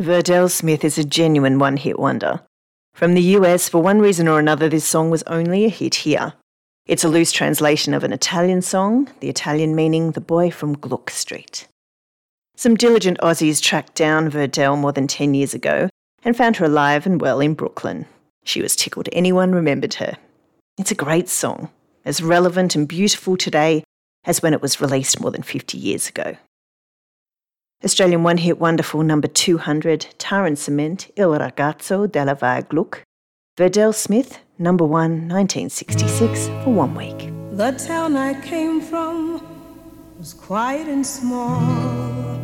Verdelle Smith is a genuine one hit wonder. From the US, for one reason or another, this song was only a hit here. It's a loose translation of an Italian song, the Italian meaning the boy from Gluck Street. Some diligent Aussies tracked down Verdelle more than 10 years ago and found her alive and well in Brooklyn. She was tickled anyone remembered her. It's a great song, as relevant and beautiful today as when it was released more than 50 years ago. Australian one hit wonderful number 200, Tar and Cement, Il Ragazzo della Via Gluck. Verdelle Smith, number 1, 1966, for one week. The town I came from was quiet and small.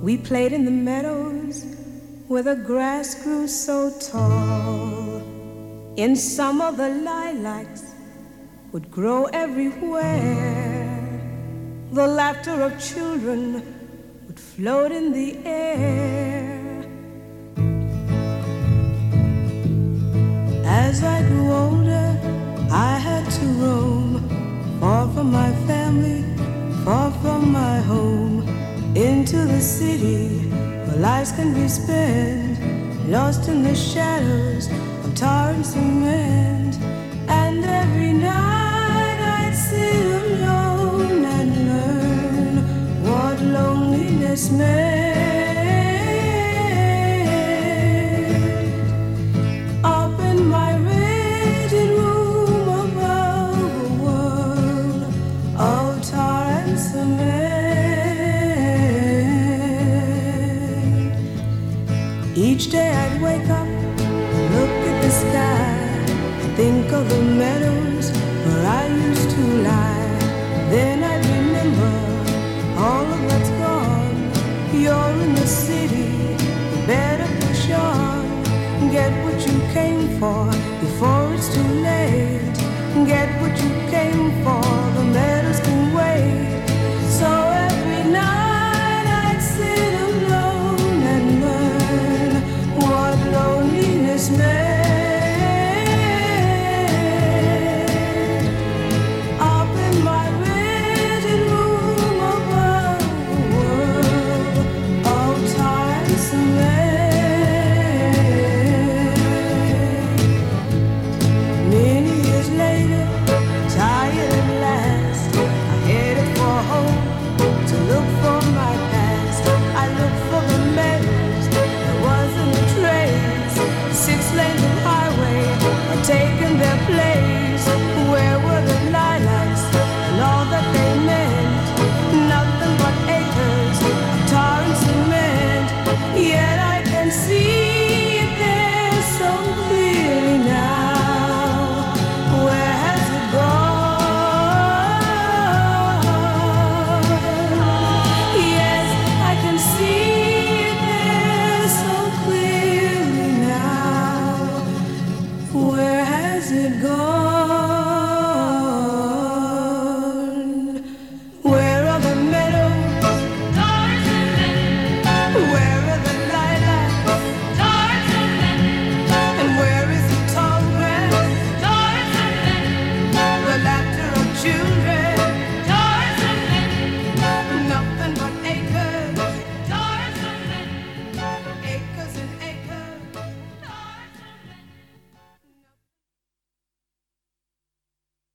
We played in the meadows where the grass grew so tall. In summer, the lilacs would grow everywhere. The laughter of children would float in the air. As I grew older, I had to roam far from my family, far from my home, into the city where lives can be spent, lost in the shadows of tar and cement. Meant. You're in the city, better push on. Get what you came for before it's too late. Get what you came for, taken their place. Where were the lilacs and all that they meant?